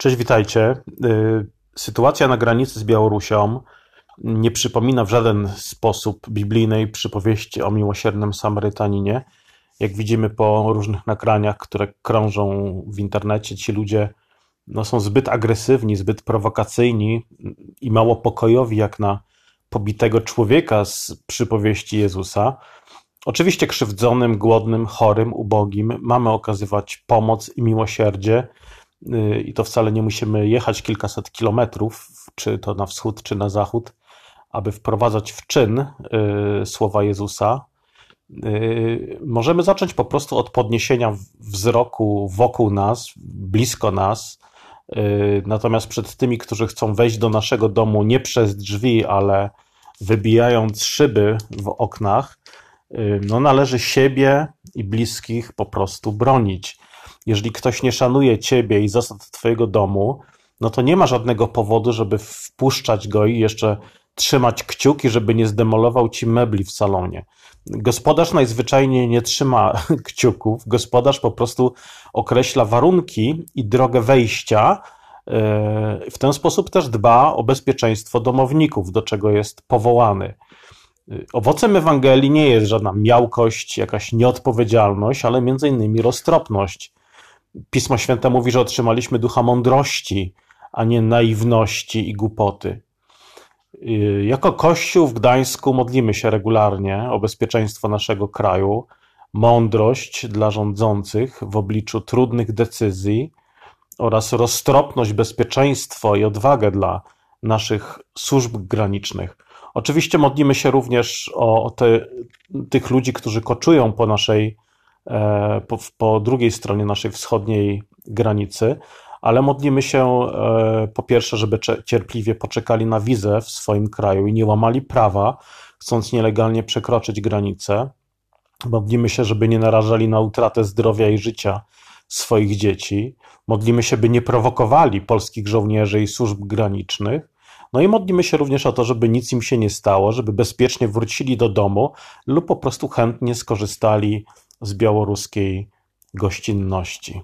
Cześć, witajcie. Y, sytuacja na granicy z Białorusią nie przypomina w żaden sposób biblijnej przypowieści o miłosiernym Samarytaninie. Jak widzimy po różnych nagraniach, które krążą w internecie, ci ludzie no, są zbyt agresywni, zbyt prowokacyjni i mało pokojowi, jak na pobitego człowieka z przypowieści Jezusa. Oczywiście krzywdzonym, głodnym, chorym, ubogim mamy okazywać pomoc i miłosierdzie i to wcale nie musimy jechać kilkaset kilometrów, czy to na wschód, czy na zachód, aby wprowadzać w czyn y, słowa Jezusa. Y, możemy zacząć po prostu od podniesienia wzroku wokół nas, blisko nas. Natomiast przed tymi, którzy chcą wejść do naszego domu nie przez drzwi, ale wybijając szyby w oknach, no należy siebie i bliskich po prostu bronić jeżeli ktoś nie szanuje ciebie i zasad twojego domu, no to nie ma żadnego powodu, żeby wpuszczać go i jeszcze trzymać kciuki, żeby nie zdemolował ci mebli w salonie. Gospodarz najzwyczajniej nie trzyma kciuków, gospodarz po prostu określa warunki i drogę wejścia. E, w ten sposób też dba o bezpieczeństwo domowników, do czego jest powołany. Owocem Ewangelii nie jest żadna miałkość, jakaś nieodpowiedzialność, ale między innymi roztropność. Pismo Święte mówi, że otrzymaliśmy ducha mądrości, a nie naiwności i głupoty. Y, jako Kościół w Gdańsku modlimy się regularnie o bezpieczeństwo naszego kraju, mądrość dla rządzących w obliczu trudnych decyzji oraz roztropność, bezpieczeństwo i odwagę dla naszych służb granicznych. Oczywiście modlimy się również o te, tych ludzi, którzy koczują po naszej po, po drugiej stronie naszej wschodniej granicy, ale modlimy się e, po pierwsze, żeby cierpliwie poczekali na wizę w swoim kraju i nie łamali prawa, chcąc nielegalnie przekroczyć granicę. Modlimy się, żeby nie narażali na utratę zdrowia i życia swoich dzieci. Modlimy się, by nie prowokowali polskich żołnierzy i służb granicznych. No i modlimy się również o to, żeby nic im się nie stało, żeby bezpiecznie wrócili do domu lub po prostu chętnie skorzystali z białoruskiej gościnności.